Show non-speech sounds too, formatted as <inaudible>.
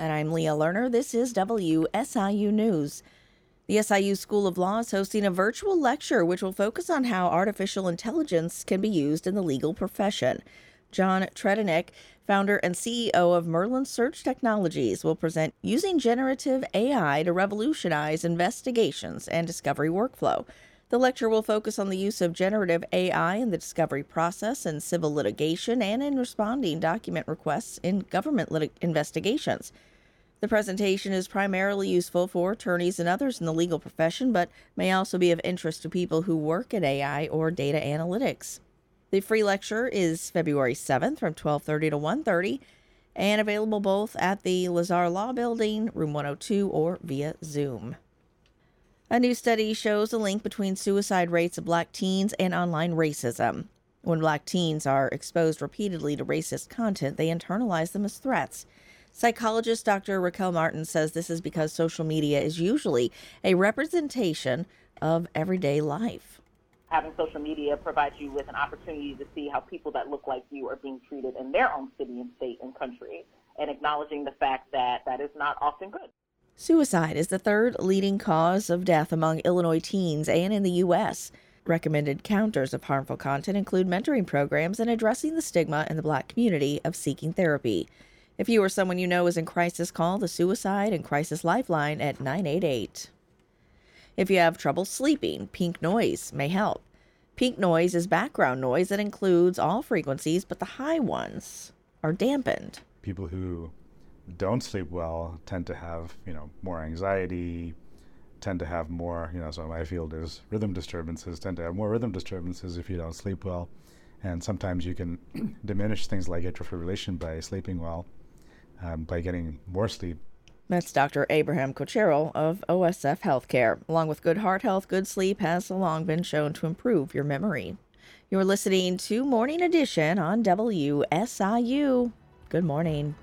And I'm Leah Lerner. This is WSIU News. The SIU School of Law is hosting a virtual lecture which will focus on how artificial intelligence can be used in the legal profession. John Tredennick, founder and CEO of Merlin Search Technologies, will present using generative AI to revolutionize investigations and discovery workflow. The lecture will focus on the use of generative AI in the discovery process in civil litigation and in responding document requests in government lit- investigations. The presentation is primarily useful for attorneys and others in the legal profession, but may also be of interest to people who work in AI or data analytics. The free lecture is February 7th from 12:30 to 1:30 and available both at the Lesar Law Building, room 102 or via Zoom. A new study shows a link between suicide rates of black teens and online racism. When black teens are exposed repeatedly to racist content, they internalize them as threats. Psychologist Dr. Raquel Martin says this is because social media is usually a representation of everyday life. Having social media provides you with an opportunity to see how people that look like you are being treated in their own city and state and country, and acknowledging the fact that that is not often good. Suicide is the third leading cause of death among Illinois teens and in the U.S. Recommended counters of harmful content include mentoring programs and addressing the stigma in the black community of seeking therapy. If you or someone you know is in crisis, call the Suicide and Crisis Lifeline at 988. If you have trouble sleeping, pink noise may help. Pink noise is background noise that includes all frequencies, but the high ones are dampened. People who don't sleep well tend to have you know more anxiety tend to have more you know so my field is rhythm disturbances tend to have more rhythm disturbances if you don't sleep well and sometimes you can <clears throat> diminish things like atrial fibrillation by sleeping well um, by getting more sleep that's Dr. Abraham Kocheril of OSF Healthcare. Along with good heart health, good sleep has long been shown to improve your memory. You're listening to Morning Edition on WSIU. Good morning.